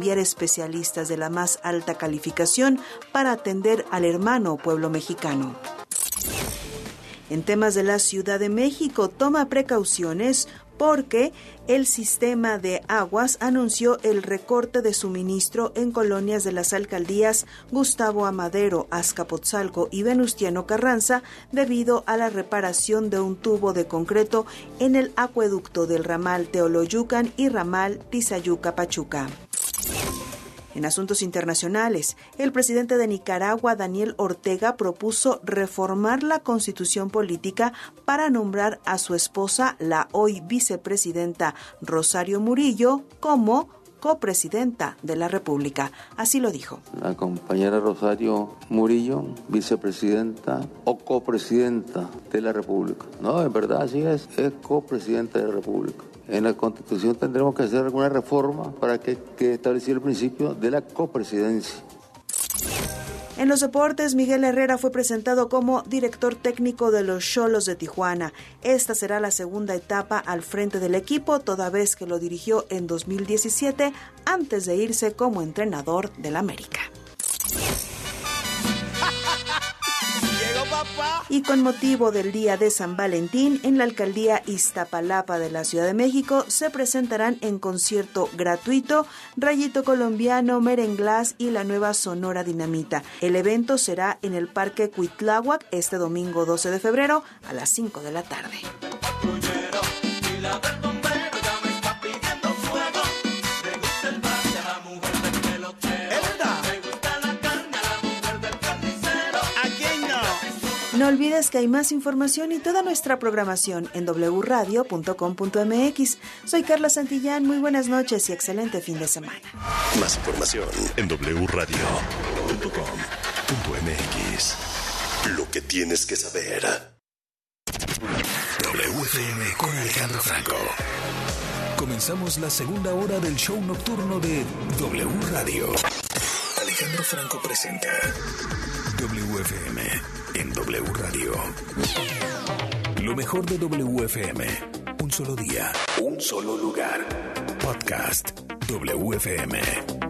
enviar especialistas de la más alta calificación para atender al hermano pueblo mexicano. En temas de la Ciudad de México, toma precauciones porque el sistema de aguas anunció el recorte de suministro en colonias de las alcaldías Gustavo Amadero, Azcapotzalco y Venustiano Carranza debido a la reparación de un tubo de concreto en el acueducto del ramal Teoloyucan y ramal Tizayuca-Pachuca. En asuntos internacionales, el presidente de Nicaragua, Daniel Ortega, propuso reformar la constitución política para nombrar a su esposa, la hoy vicepresidenta Rosario Murillo, como copresidenta de la República. Así lo dijo. La compañera Rosario Murillo, vicepresidenta o copresidenta de la República. No, en verdad sí es, es copresidenta de la República en la Constitución tendremos que hacer alguna reforma para que, que estableciera el principio de la copresidencia. En los deportes, Miguel Herrera fue presentado como director técnico de los Cholos de Tijuana. Esta será la segunda etapa al frente del equipo, toda vez que lo dirigió en 2017 antes de irse como entrenador del América. Y con motivo del Día de San Valentín, en la alcaldía Iztapalapa de la Ciudad de México se presentarán en concierto gratuito Rayito Colombiano, Merenglás y la nueva Sonora Dinamita. El evento será en el Parque Cuitláhuac este domingo 12 de febrero a las 5 de la tarde. No olvides que hay más información y toda nuestra programación en wradio.com.mx. Soy Carla Santillán, muy buenas noches y excelente fin de semana. Más información en wradio.com.mx. Lo que tienes que saber. WFM con Alejandro Franco. Comenzamos la segunda hora del show nocturno de W Radio. Alejandro Franco presenta WFM en W Radio. Lo mejor de WFM. Un solo día, un solo lugar. Podcast WFM.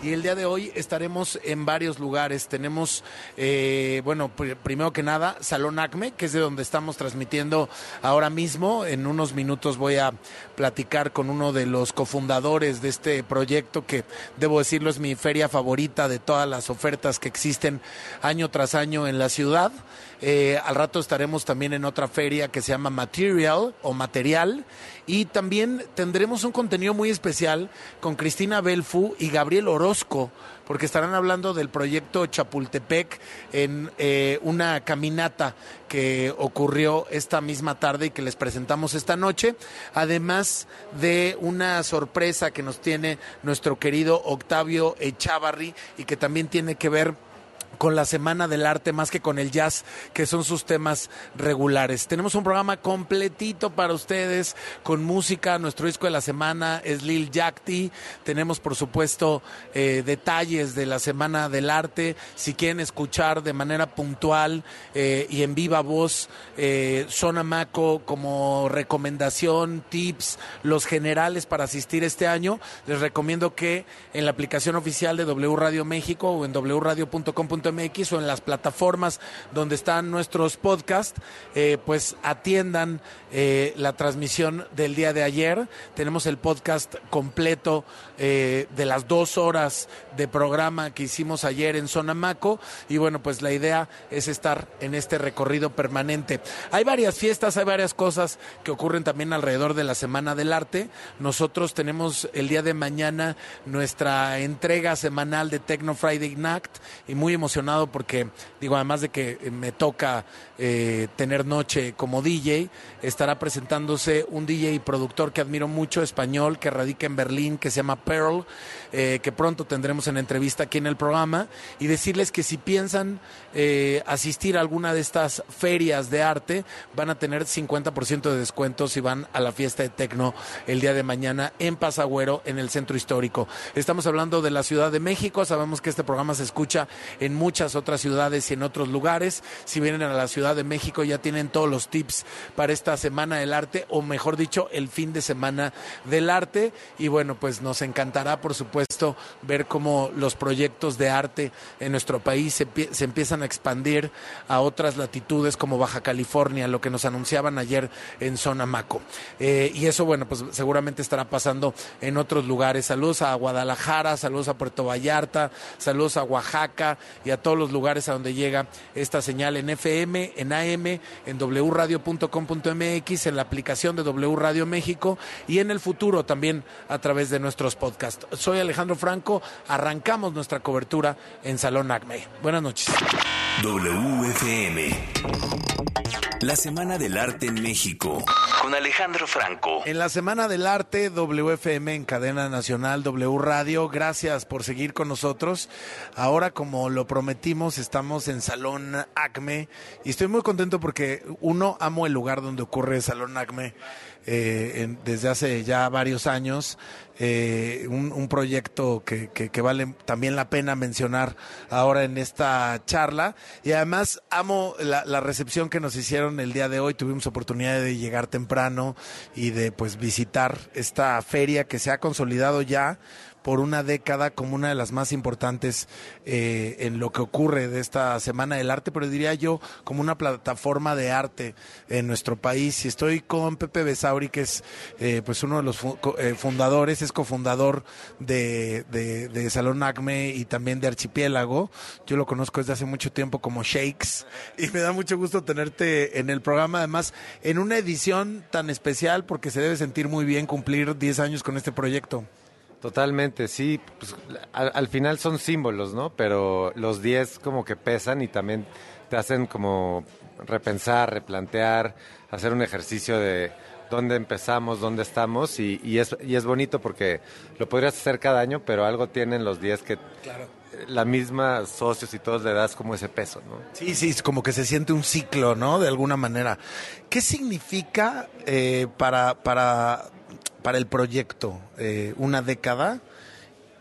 Y el día de hoy estaremos en varios lugares. Tenemos, eh, bueno, pr- primero que nada, Salón Acme, que es de donde estamos transmitiendo ahora mismo. En unos minutos voy a platicar con uno de los cofundadores de este proyecto, que debo decirlo es mi feria favorita de todas las ofertas que existen año tras año en la ciudad. Eh, al rato estaremos también en otra feria que se llama Material o Material. Y también tendremos un contenido muy especial con Cristina Belfu y Gabriel Orozco, porque estarán hablando del proyecto Chapultepec en eh, una caminata que ocurrió esta misma tarde y que les presentamos esta noche, además de una sorpresa que nos tiene nuestro querido Octavio Echavarri y que también tiene que ver con la Semana del Arte más que con el jazz, que son sus temas regulares. Tenemos un programa completito para ustedes, con música. Nuestro disco de la semana es Lil Yachty. Tenemos, por supuesto, eh, detalles de la Semana del Arte. Si quieren escuchar de manera puntual eh, y en viva voz, eh, Zona Maco como recomendación, tips, los generales para asistir este año, les recomiendo que en la aplicación oficial de W Radio México o en wradio.com.mx o en las plataformas donde están nuestros podcasts, eh, pues atiendan eh, la transmisión del día de ayer. Tenemos el podcast completo eh, de las dos horas de programa que hicimos ayer en Zona Maco y bueno, pues la idea es estar en este recorrido permanente. Hay varias fiestas, hay varias cosas que ocurren también alrededor de la Semana del Arte. Nosotros tenemos el día de mañana nuestra entrega semanal de Techno Friday Night y muy emocionado porque, digo, además de que eh, me toca eh, tener noche como DJ, estará presentándose un DJ y productor que admiro mucho, español, que radica en Berlín, que se llama Pearl, eh, que pronto tendremos en entrevista aquí en el programa, y decirles que si piensan eh, asistir a alguna de estas ferias de arte, van a tener 50% de descuento si van a la fiesta de Tecno el día de mañana en Pasagüero, en el centro histórico. Estamos hablando de la Ciudad de México, sabemos que este programa se escucha en muchas otras ciudades y en otros lugares. Si vienen a la Ciudad de México ya tienen todos los tips para esta Semana del Arte o mejor dicho el fin de semana del arte y bueno pues nos encantará por supuesto ver cómo los proyectos de arte en nuestro país se, se empiezan a expandir a otras latitudes como Baja California, lo que nos anunciaban ayer en Zona Maco. Eh, y eso bueno pues seguramente estará pasando en otros lugares. Saludos a Guadalajara, saludos a Puerto Vallarta, saludos a Oaxaca y a todos los lugares a donde llega esta señal en FM, en AM, en wradio.com.mx, en la aplicación de W Radio México y en el futuro también a través de nuestros podcasts. Soy Alejandro Franco, arrancamos nuestra cobertura en Salón ACME. Buenas noches. WFM. La Semana del Arte en México. Con Alejandro Franco. En la Semana del Arte, WFM en cadena nacional, W Radio, gracias por seguir con nosotros. Ahora, como lo prometimos, estamos en Salón ACME y estoy muy contento porque, uno, amo el lugar donde ocurre Salón ACME eh, desde hace ya varios años. Eh, un, proyecto que, vale también la pena mencionar ahora en esta charla. Y además amo la, recepción que nos hicieron el día de hoy. Tuvimos oportunidad de llegar temprano y de pues visitar esta feria que se ha consolidado ya por una década como una de las más importantes eh, en lo que ocurre de esta Semana del Arte, pero diría yo como una plataforma de arte en nuestro país. Y estoy con Pepe Besauri, que es eh, pues uno de los eh, fundadores, es cofundador de, de, Salón Acme y también de Archipiélago. Yo lo conozco desde hace mucho tiempo como Shakes y me da mucho gusto tenerte en el programa, además en una edición tan especial porque se debe sentir muy bien cumplir 10 años con este proyecto. Totalmente, sí. Pues, al, final son símbolos, ¿no? Pero los 10 como que pesan y también te hacen como repensar, replantear, hacer un ejercicio de dónde empezamos, dónde estamos y, y, es, y es bonito porque lo podrías hacer cada año, pero algo tienen los 10 que la misma socios y todos le das como ese peso, ¿no? Sí, sí, es como que se siente un ciclo, ¿no? De alguna manera. ¿Qué significa eh, para, para para el proyecto eh, una década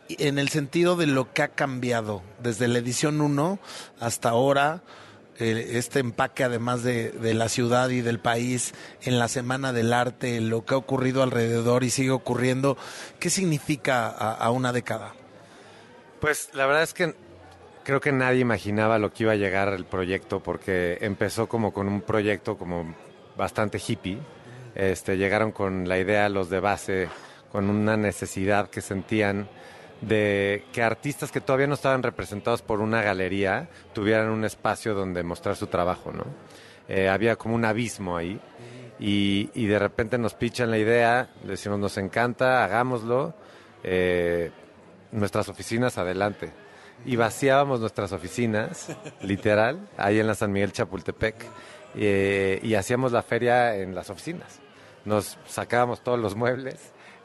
en el sentido de lo que ha cambiado desde la edición 1 hasta ahora, este empaque además de, la ciudad y del país en la Semana del Arte, lo que ha ocurrido alrededor y sigue ocurriendo, ¿qué significa a, una década? Pues la verdad es que creo que nadie imaginaba lo que iba a llegar el proyecto porque empezó como con un proyecto como bastante hippie este, llegaron con la idea los de base, con una necesidad que sentían de que artistas que todavía no estaban representados por una galería tuvieran un espacio donde mostrar su trabajo, ¿no? Eh, había como un abismo ahí y, y, de repente nos pichan la idea, le decimos nos encanta, hagámoslo, eh, nuestras oficinas adelante. Y vaciábamos nuestras oficinas, literal, ahí en la San Miguel Chapultepec, eh, y hacíamos la feria en las oficinas nos sacábamos todos los muebles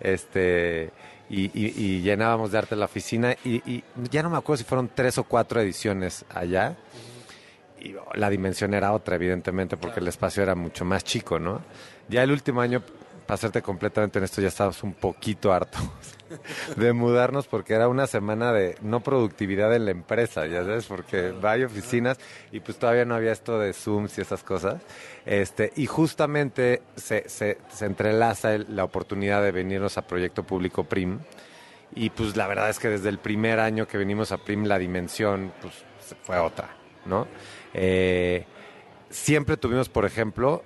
este y, llenábamos de arte la oficina y, ya no me acuerdo si fueron tres o cuatro ediciones allá y la dimensión era otra evidentemente porque el espacio era mucho más chico no ya el último año para serte completamente en esto ya estábamos un poquito hartos de mudarnos porque era una semana de no productividad en la empresa, ya sabes, porque hay oficinas y pues todavía no había esto de Zooms y esas cosas. Este, y justamente se, se, se entrelaza la oportunidad de venirnos a Proyecto Público PRIM. Y pues la verdad es que desde el primer año que venimos a PRIM la dimensión pues, fue otra, ¿no? Eh, siempre tuvimos, por ejemplo,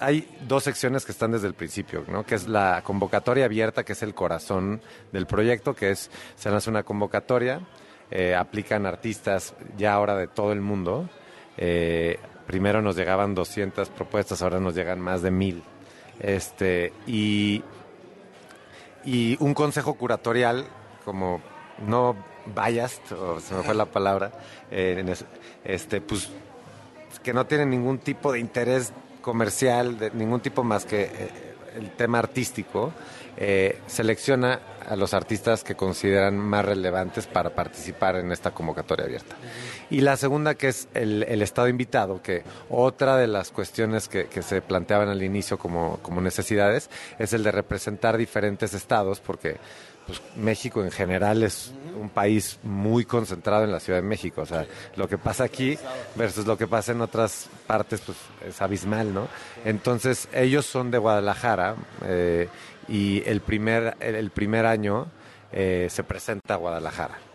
hay dos secciones que están desde el principio, ¿no? Que es la convocatoria abierta, que es el corazón del proyecto, que es, se lanza una convocatoria, eh, aplican artistas ya ahora de todo el mundo. Eh, primero nos llegaban 200 propuestas, ahora nos llegan más de mil. Este, y, y un consejo curatorial, como no vayas, o se me fue la palabra, eh, este, pues que no tiene ningún tipo de interés comercial, de ningún tipo más que eh, el tema artístico, eh, selecciona a los artistas que consideran más relevantes para participar en esta convocatoria abierta. Y la segunda, que es el, Estado invitado, que otra de las cuestiones que, se planteaban al inicio como, como necesidades es el de representar diferentes estados, porque pues México en general es un país muy concentrado en la Ciudad de México. O sea, lo que pasa aquí versus lo que pasa en otras partes, pues es abismal, ¿no? Entonces, ellos son de Guadalajara eh, y el primer, el, primer año eh, se presenta a Guadalajara.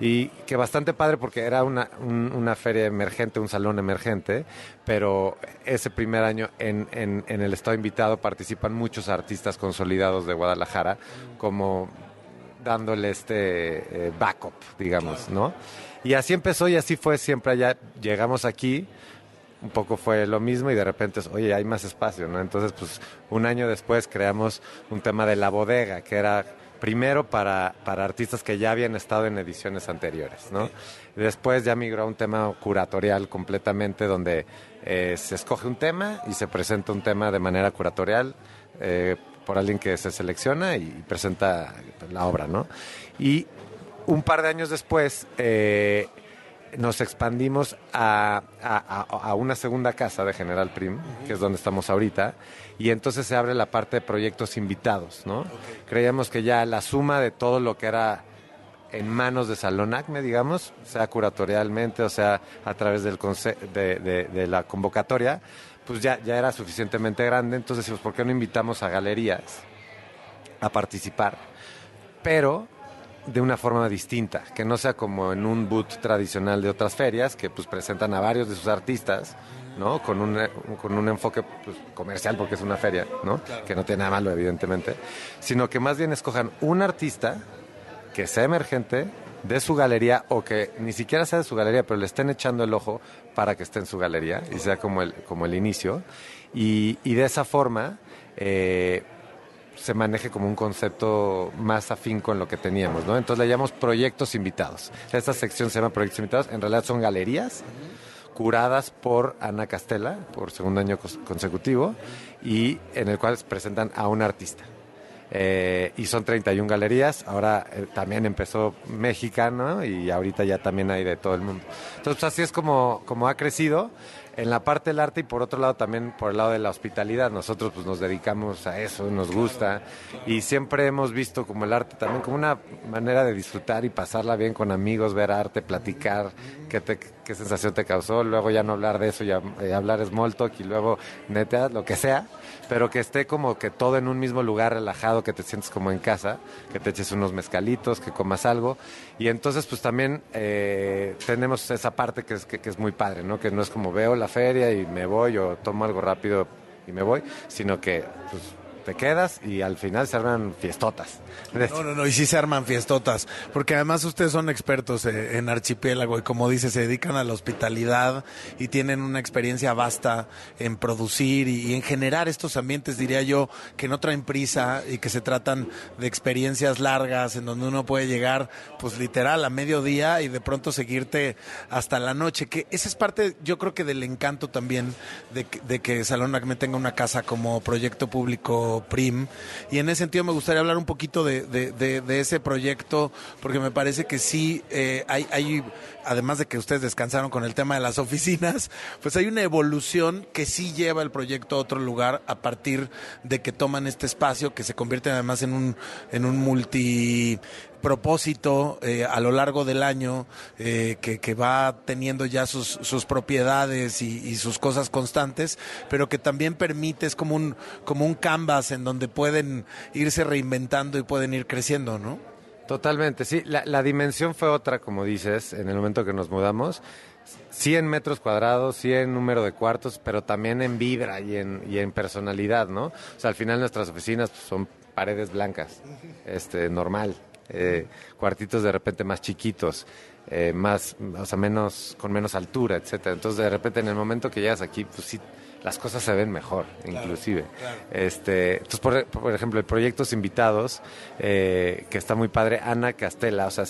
Y que bastante padre porque era una, una, feria emergente, un salón emergente, pero ese primer año en, en, en, el estado invitado participan muchos artistas consolidados de Guadalajara, como dándole este eh, backup, digamos, ¿no? Y así empezó y así fue siempre allá. Llegamos aquí, un poco fue lo mismo y de repente, oye, hay más espacio, ¿no? Entonces, pues un año después creamos un tema de la bodega, que era primero para, para artistas que ya habían estado en ediciones anteriores, ¿no? Después ya migró a un tema curatorial completamente donde eh, se escoge un tema y se presenta un tema de manera curatorial. Eh, por alguien que se selecciona y presenta la obra, ¿no? Y un par de años después eh, nos expandimos a, una segunda casa de General Prim, que es donde estamos ahorita, y entonces se abre la parte de proyectos invitados, ¿no? Creíamos que ya la suma de todo lo que era en manos de Salón Acme, digamos, sea curatorialmente o sea a través del de, de la convocatoria, pues ya, ya era suficientemente grande, entonces decimos, ¿por qué no invitamos a galerías a participar? Pero de una forma distinta, que no sea como en un boot tradicional de otras ferias, que pues presentan a varios de sus artistas, ¿no? Con un, con un enfoque pues, comercial, porque es una feria, ¿no? Que no tiene nada malo, evidentemente, sino que más bien escojan un artista que sea emergente, de su galería o que ni siquiera sea de su galería, pero le estén echando el ojo para que esté en su galería y sea como el, como el inicio. Y, y de esa forma eh, se maneje como un concepto más afín con lo que teníamos, ¿no? Entonces le llamamos proyectos invitados. Esta sección se llama proyectos invitados. En realidad son galerías curadas por Ana Castela por segundo año consecutivo y en el cual presentan a un artista. Eh, y son 31 galerías. Ahora eh, también empezó mexicano y ahorita ya también hay de todo el mundo. Entonces, así es como, como ha crecido en la parte del arte y por otro lado también por el lado de la hospitalidad. Nosotros pues nos dedicamos a eso, nos gusta. Y siempre hemos visto como el arte también como una manera de disfrutar y pasarla bien con amigos, ver arte, platicar, qué, qué sensación te causó, luego ya no hablar de eso, ya eh, hablar small talk y luego neta, lo que sea, pero que esté como que todo en un mismo lugar relajado, que te sientes como en casa, que te eches unos mezcalitos, que comas algo y entonces pues también eh, tenemos esa parte que es, que, que es muy padre, ¿no? Que no es como veo la feria y me voy o tomo algo rápido y me voy, sino que pues, te quedas y al final se arman fiestotas. No, no, no, y sí se arman fiestotas, porque además ustedes son expertos eh, en archipiélago y como dice, se dedican a la hospitalidad y tienen una experiencia vasta en producir y, en generar estos ambientes, diría yo, que no traen prisa y que se tratan de experiencias largas en donde uno puede llegar, pues literal, a mediodía y de pronto seguirte hasta la noche, que esa es parte, yo creo que del encanto también de, de que Salón Acme tenga una casa como proyecto público PRIM. Y en ese sentido me gustaría hablar un poquito de, ese proyecto, porque me parece que sí eh, hay, además de que ustedes descansaron con el tema de las oficinas, pues hay una evolución que sí lleva el proyecto a otro lugar a partir de que toman este espacio, que se convierte además en un, en un multi propósito eh, a lo largo del año eh, que, va teniendo ya sus, sus propiedades y, sus cosas constantes, pero que también permite, es como un, como un canvas en donde pueden irse reinventando y pueden ir creciendo, ¿no? Totalmente, sí. La, la dimensión fue otra, como dices, en el momento que nos mudamos. 100 metros cuadrados, 100 número de cuartos, pero también en vibra y en, y en personalidad, ¿no? O sea, al final nuestras oficinas son paredes blancas, este, normal, eh, cuartitos de repente más chiquitos, eh, más, o sea, menos, con menos altura, etcétera. Entonces, de repente, en el momento que llegas aquí, pues sí, las cosas se ven mejor, inclusive. Este, entonces, por, ejemplo, el Proyectos Invitados, eh, que está muy padre, Ana Castela, o sea,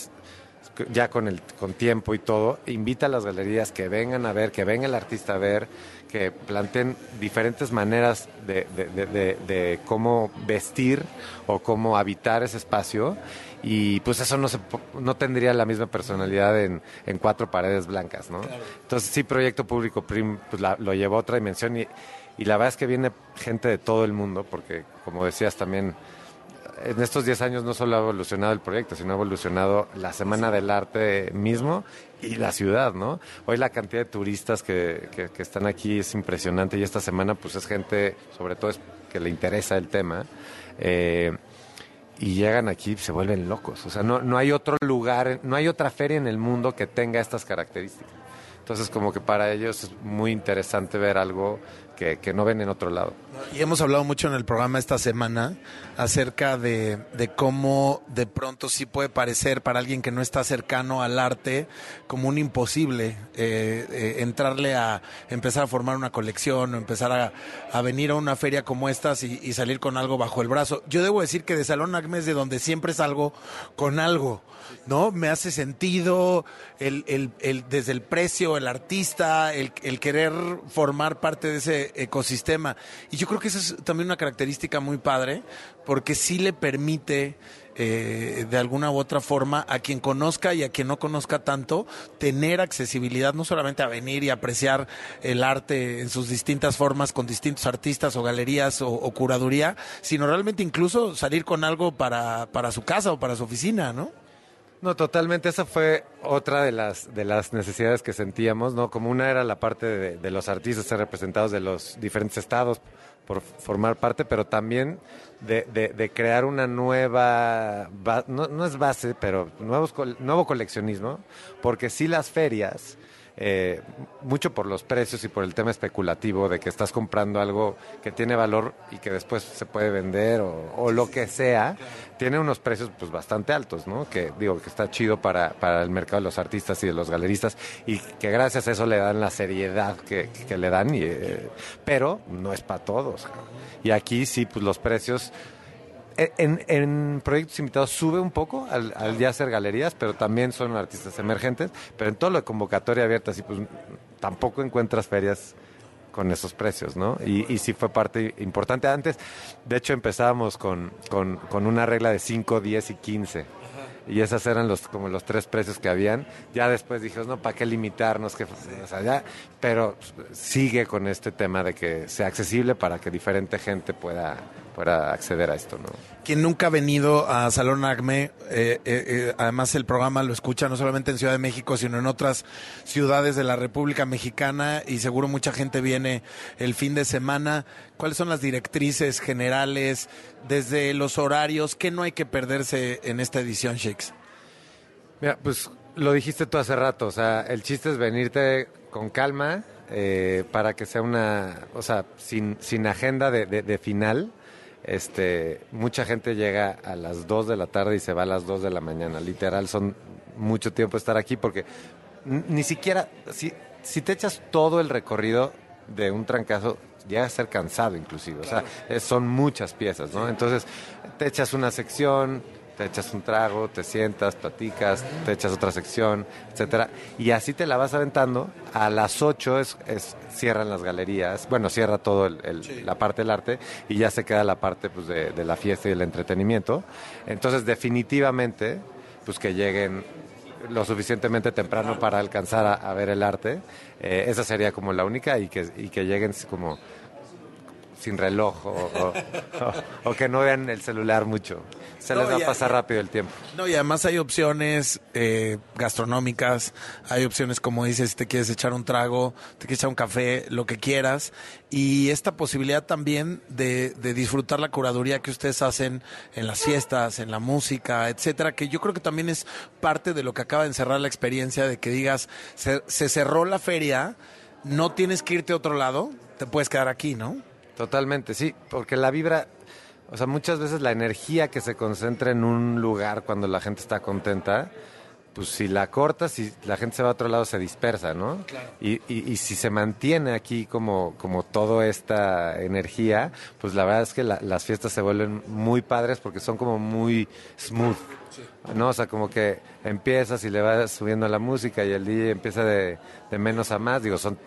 ya con el con tiempo y todo, invita a las galerías que vengan a ver, que venga el artista a ver, que planteen diferentes maneras de, de cómo vestir o cómo habitar ese espacio y pues eso no, se, no tendría la misma personalidad en, en cuatro paredes blancas, ¿no? Entonces sí, Proyecto Público Prim pues, lo llevó a otra dimensión y, y la verdad es que viene gente de todo el mundo, porque como decías también, en estos 10 años no solo ha evolucionado el proyecto, sino ha evolucionado la Semana del Arte mismo y la ciudad, ¿no? Hoy la cantidad de turistas que, que, están aquí es impresionante y esta semana pues es gente, sobre todo es que le interesa el tema. Eh, y llegan aquí y se vuelven locos. O sea, no, no hay otro lugar, no hay otra feria en el mundo que tenga estas características. Entonces, como que para ellos es muy interesante ver algo que, no ven en otro lado. Y hemos hablado mucho en el programa esta semana acerca de, cómo de pronto sí puede parecer para alguien que no está cercano al arte como un imposible eh, eh, entrarle a empezar a formar una colección o empezar a, venir a una feria como estas y, salir con algo bajo el brazo. Yo debo decir que de Salón Acme de donde siempre salgo con algo. ¿no? Me hace sentido el, el, desde el precio, el artista, el, el, querer formar parte de ese ecosistema. Y yo creo que esa es también una característica muy padre, porque sí le permite eh, de alguna u otra forma a quien conozca y a quien no conozca tanto tener accesibilidad no solamente a venir y apreciar el arte en sus distintas formas con distintos artistas o galerías o, o curaduría, sino realmente incluso salir con algo para, para su casa o para su oficina, ¿no? No, totalmente. Esa fue otra de las, de las necesidades que sentíamos, ¿no? Como una era la parte de, los artistas ser representados de los diferentes estados por formar parte, pero también de, de, crear una nueva, no, no, es base, pero nuevos, nuevo coleccionismo, porque si las ferias eh, mucho por los precios y por el tema especulativo de que estás comprando algo que tiene valor y que después se puede vender o, lo que sea, tiene unos precios pues bastante altos, ¿no? Que digo que está chido para, para el mercado de los artistas y de los galeristas y que gracias a eso le dan la seriedad que, que le dan, y, eh, pero no es para todos. Y aquí sí, pues los precios en, proyectos invitados sube un poco al, ya hacer galerías, pero también son artistas emergentes. Pero en todo lo de convocatoria abierta, sí, pues tampoco encuentras ferias con esos precios, ¿no? Y, y sí fue parte importante. Antes, de hecho, empezábamos con, con, con una regla de 5, 10 y 15 y esos eran los como los tres precios que habían. Ya después dijimos, no, ¿para qué limitarnos? Que, o sea, ya, pero sigue con este tema de que sea accesible para que diferente gente pueda, pueda acceder a esto, ¿no? Quien nunca ha venido a Salón Acme, eh, eh, eh, además el programa lo escucha no solamente en Ciudad de México, sino en otras ciudades de la República Mexicana y seguro mucha gente viene el fin de semana. ¿Cuáles son las directrices generales desde los horarios? ¿Qué no hay que perderse en esta edición, Shakes? Mira, pues lo dijiste tú hace rato, o sea, el chiste es venirte con calma para que sea una, o sea, sin, sin agenda de, de final este, mucha gente llega a las 2 de la tarde y se va a las 2 de la mañana. Literal, son mucho tiempo estar aquí porque ni siquiera, si, si te echas todo el recorrido de un trancazo, llega a ser cansado inclusive. O sea, son muchas piezas, ¿no? Entonces, te echas una sección, te echas un trago, te sientas, platicas, te echas otra sección, etcétera, y así te la vas aventando. A las 8 es, cierran las galerías, bueno, cierra todo la parte del arte y ya se queda la parte pues, de, la fiesta y el entretenimiento. Entonces, definitivamente, pues que lleguen lo suficientemente temprano para alcanzar a, ver el arte. Eh, esa sería como la única y que, y que lleguen como sin reloj o, que no vean el celular mucho. Se les va a pasar rápido el tiempo. No, y además hay opciones eh, gastronómicas, hay opciones como dices, si te quieres echar un trago, te quieres echar un café, lo que quieras. Y esta posibilidad también de, disfrutar la curaduría que ustedes hacen en las fiestas, en la música, etcétera, que yo creo que también es parte de lo que acaba de encerrar la experiencia de que digas, se, se cerró la feria, no tienes que irte a otro lado, te puedes quedar aquí, ¿no? Totalmente, sí, porque la vibra, o sea, muchas veces la energía que se concentra en un lugar cuando la gente está contenta, pues si la cortas, si la gente se va a otro lado, se dispersa, ¿no? Claro. Y, y, si se mantiene aquí como, como toda esta energía, pues la verdad es que las fiestas se vuelven muy padres porque son como muy smooth. ¿no? O sea, como que empiezas y le vas subiendo la música y el día empieza de, de menos a más. Digo, son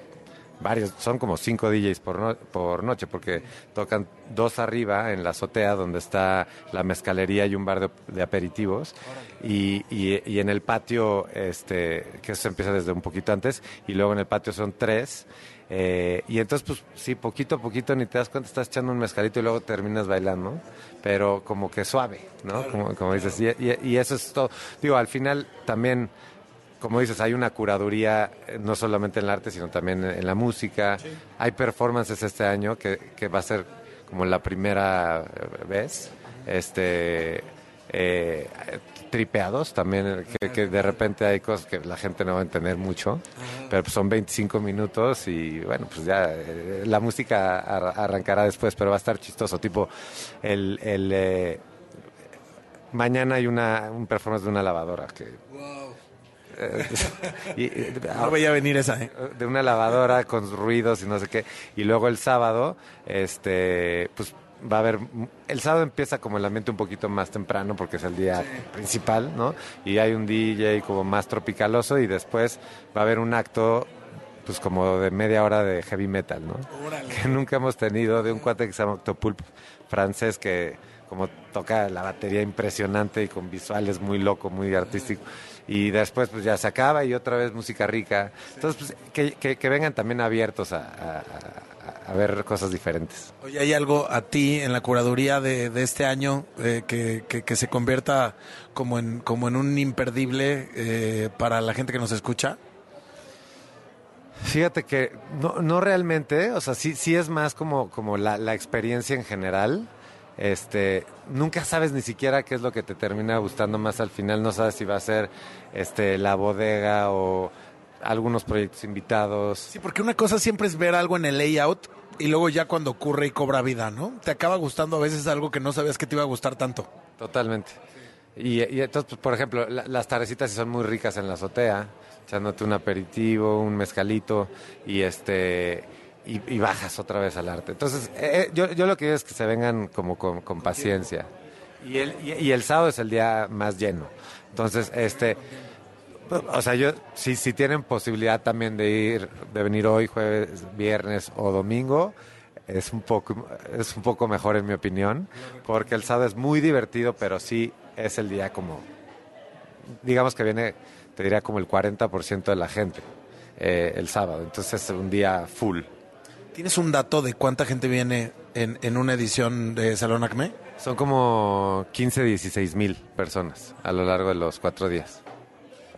varios, son como cinco DJs por, por noche, porque tocan dos arriba en la azotea donde está la mezcalería y un bar de, aperitivos, y, y, en el patio, este, que se empieza desde un poquito antes, y luego en el patio son tres. Eh, y entonces, pues sí, poquito a poquito ni te das cuenta, estás echando un mezcalito y luego terminas bailando, pero como que suave, ¿no? Como, como dices, y eso es todo. Digo, al final también, como dices, hay una curaduría eh, no solamente en el arte, sino también en, la música. Hay performances este año que, que va a ser como la primera eh, vez. Este. eh, tripeados también, que, que de repente hay cosas que la gente no va a entender mucho, pero pues son 25 minutos y bueno, pues ya eh, la música ar- arrancará después, pero va a estar chistoso, tipo el... el eh, mañana hay una, un performance de una lavadora que... eh, y- y- No veía venir esa, ¿eh? de una lavadora con ruidos y no sé qué. Y luego el sábado, este, pues va a haber. El sábado empieza como el ambiente un poquito más temprano porque es el día principal, ¿no? Y hay un DJ como más tropicaloso y después va a haber un acto. Pues como de media hora de heavy metal, ¿no? Que nunca hemos tenido, de un cuate que se llama Octopulp francés que como toca la batería impresionante y con visuales muy loco, muy artístico. Y después pues ya se acaba y otra vez música rica. Entonces pues que, que- que vengan también abiertos a, a- a- a ver cosas diferentes. Oye, ¿hay algo a ti en la curaduría de, de este año eh, que, que- que se convierta como en, como en un imperdible eh, para la gente que nos escucha? Fíjate que no, no realmente, o sea, sí, sí es más como, como la, la experiencia en general. Este, nunca sabes ni siquiera qué es lo que te termina gustando más al final, no sabes si va a ser este la bodega o algunos proyectos invitados. Sí, porque una cosa siempre es ver algo en el layout y luego ya cuando ocurre y cobra vida, ¿no? Te acaba gustando a veces algo que no sabías que te iba a gustar tanto. Totalmente. Y, y entonces, pues, por ejemplo, la- las tardecitas son muy ricas en la azotea, echándote un aperitivo, un mezcalito y este y, y bajas otra vez al arte. Entonces, eh, eh, yo, yo lo que digo es que se vengan como con, con paciencia. Y el, y, y el sábado es el día más lleno. Entonces, este, o sea, yo, si, si tienen posibilidad también de ir, de venir hoy, jueves, viernes o domingo, es un poco, es un poco mejor en mi opinión, porque el sábado es muy divertido, pero sí es el día como, digamos que viene, te diría como el 40% de la gente eh, el sábado, entonces es un día full. ¿Tienes un dato de cuánta gente viene en, en una edición de Salón Acme? Son como 15, 16 mil personas a lo largo de los cuatro días.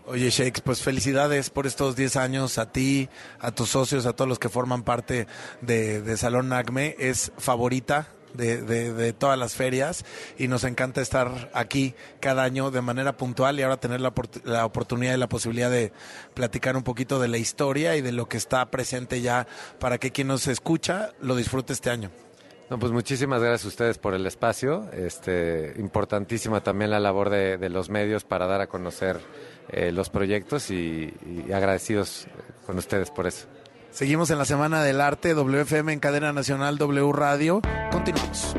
Oye, Shakes, pues felicidades por estos 10 años a ti, a tus socios, a todos los que forman parte de, de Salón Acme. Es favorita de, de- todas las ferias y nos encanta estar aquí cada año de manera puntual y ahora tener la, la oportunidad y la posibilidad de platicar un poquito de la historia y de lo que está presente ya para que quien nos escucha lo disfrute este año. No, pues muchísimas gracias a ustedes por el espacio. Este, importantísima también la labor de, los medios para dar a conocer eh, los proyectos y agradecidos con ustedes por eso. Seguimos en la Semana del Arte, WFM en cadena nacional, W Radio. Continuamos.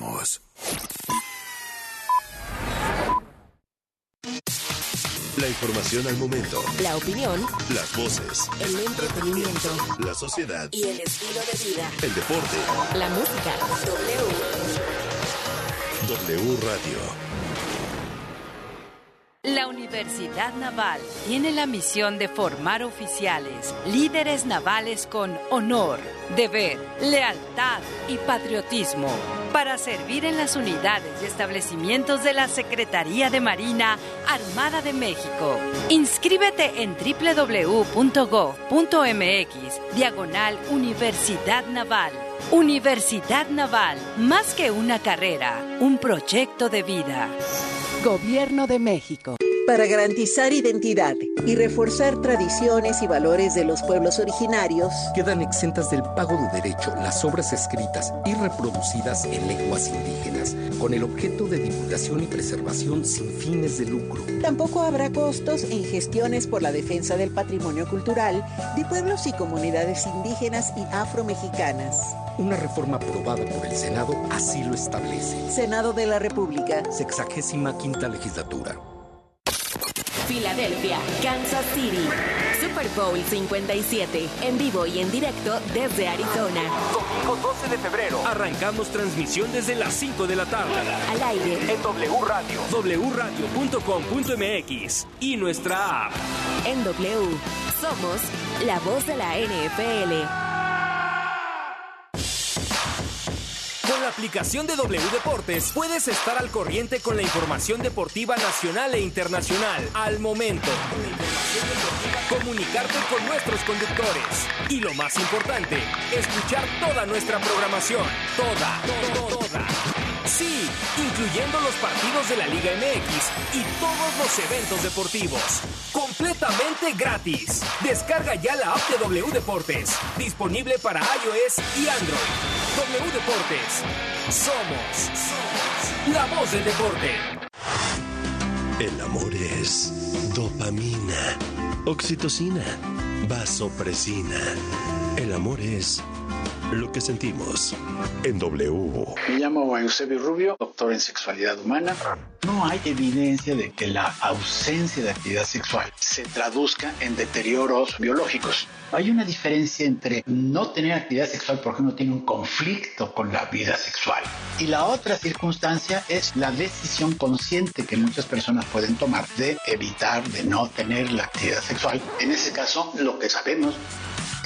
Regresamos. La información al momento. La opinión, Las voces. el entretenimiento La sociedad. y el estilo de vida. El deporte. La música. W. W Radio. Universidad Naval tiene la misión de formar oficiales, líderes navales con honor, deber, lealtad y patriotismo para servir en las unidades y establecimientos de la Secretaría de Marina Armada de México. Inscríbete en www.gov.mx, diagonal Universidad Naval. Universidad Naval, más que una carrera, un proyecto de vida. Gobierno de México. Para garantizar identidad y reforzar tradiciones y valores de los pueblos originarios, Quedan exentas del pago de derecho las obras escritas y reproducidas en lenguas indígenas, con el objeto de divulgación y preservación sin fines de lucro. tampoco habrá costos en gestiones por la defensa del patrimonio cultural de pueblos y comunidades indígenas y afromexicanas. Una reforma aprobada por el Senado así lo establece. Senado de la República. Sexagésima quinta legislatura. Filadelfia, Kansas City. Super Bowl 57. En vivo y en directo desde Arizona. Domingo 12 de febrero. Arrancamos transmisión desde las 5 de la tarde. Al aire. En W Radio. wradio.com.mx. Y nuestra app. En W. Somos la voz de la NFL. Con la aplicación de W Deportes puedes estar al corriente con la información deportiva nacional e internacional al momento. Comunicarte con nuestros conductores. Y lo más importante, escuchar toda nuestra programación. Toda, toda, toda. Sí, incluyendo los partidos de la Liga MX y todos los eventos deportivos. Completamente gratis. Descarga ya la app de W Deportes. Disponible para iOS y Android. W Deportes. Somos, somos la voz del deporte. El amor es dopamina, oxitocina, vasopresina. El amor es lo que sentimos en W. Me llamo Eusebio Rubio, doctor en sexualidad humana. No hay evidencia de que la ausencia de actividad sexual se traduzca en deterioros biológicos. Hay una diferencia entre no tener actividad sexual porque uno tiene un conflicto con la vida sexual. Y la otra circunstancia es la decisión consciente que muchas personas pueden tomar de evitar, de no tener la actividad sexual. En ese caso, lo que sabemos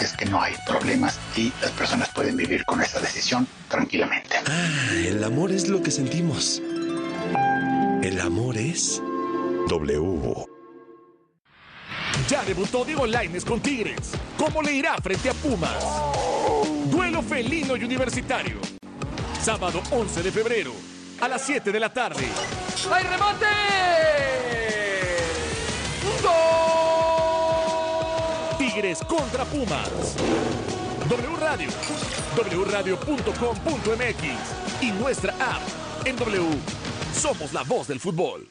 es que no hay problemas y las personas pueden vivir con esa decisión tranquilamente. Ah, el amor es lo que sentimos. El amor es W. Ya debutó Diego Lainez con Tigres. ¿Cómo le irá frente a Pumas? Duelo felino y universitario. Sábado 11 de febrero, a las 7 de la tarde. ¡Hay remate! Tigres contra Pumas. W Radio, y nuestra app en W. Somos la voz del fútbol.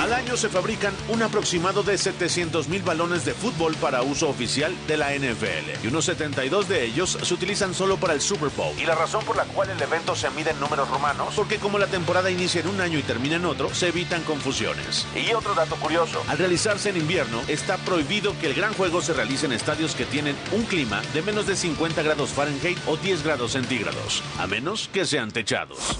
Al año se fabrican un aproximado de 700 mil balones de fútbol para uso oficial de la NFL y unos 72 de ellos se utilizan solo para el Super Bowl. Y la razón por la cual el evento se mide en números romanos, porque como la temporada inicia en un año y termina en otro, se evitan confusiones. Y otro dato curioso, al realizarse en invierno, está prohibido que el gran juego se realice en estadios que tienen un clima de menos de 50 grados Fahrenheit o 10 grados centígrados, a menos que sean techados.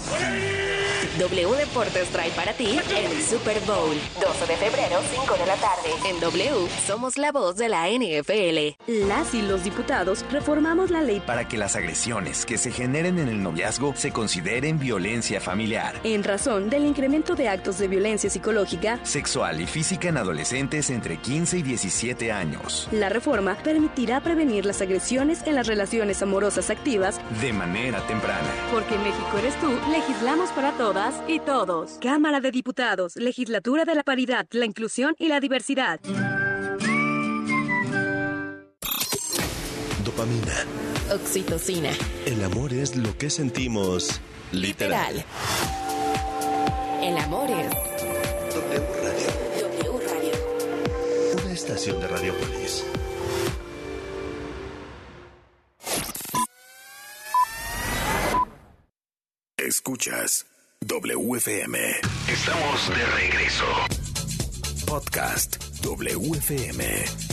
W Deportes trae para ti el Super Bowl. 12 de febrero, 5 de la tarde. En W, somos la voz de la NFL. Las y los diputados reformamos la ley para que las agresiones que se generen en el noviazgo se consideren violencia familiar, en razón del incremento de actos de violencia psicológica, sexual y física en adolescentes entre 15 y 17 años. La reforma permitirá prevenir las agresiones en las relaciones amorosas activas de manera temprana. Porque en México eres tú, legislamos para todas y todos. Cámara de Diputados, Legislatura de la Paridad, la Inclusión y la Diversidad. Dopamina. Oxitocina. El amor es lo que sentimos literal. Literal. El amor es W Radio. W Radio. Una estación de Radiopolis. Escuchas WFM. Estamos de regreso. Podcast WFM.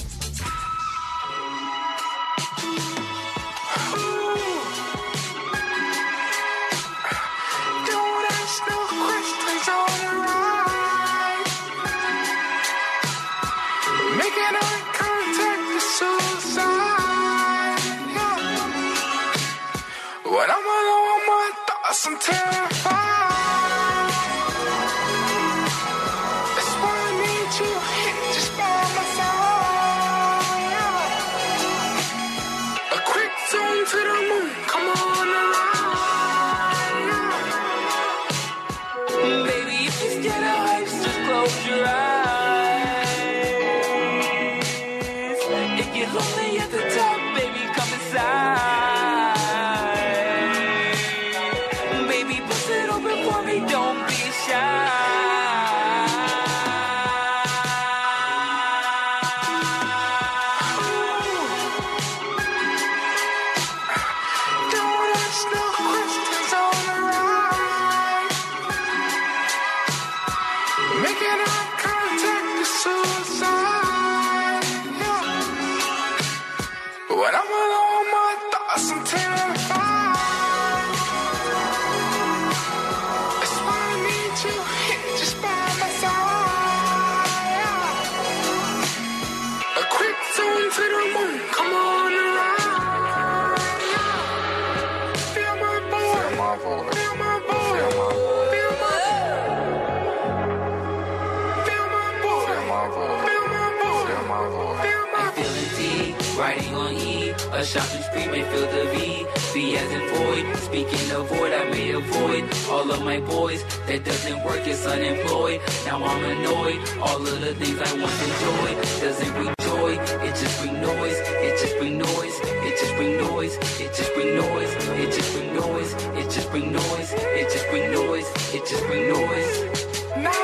Void, speaking the void, I may avoid all of my boys. That doesn't work, it's unemployed. Now I'm annoyed. All of the things I once enjoyed doesn't bring joy, it just bring noise. It just bring noise. It just bring noise. It just bring noise. It just bring noise. It just bring noise. It just bring noise. It just bring noise.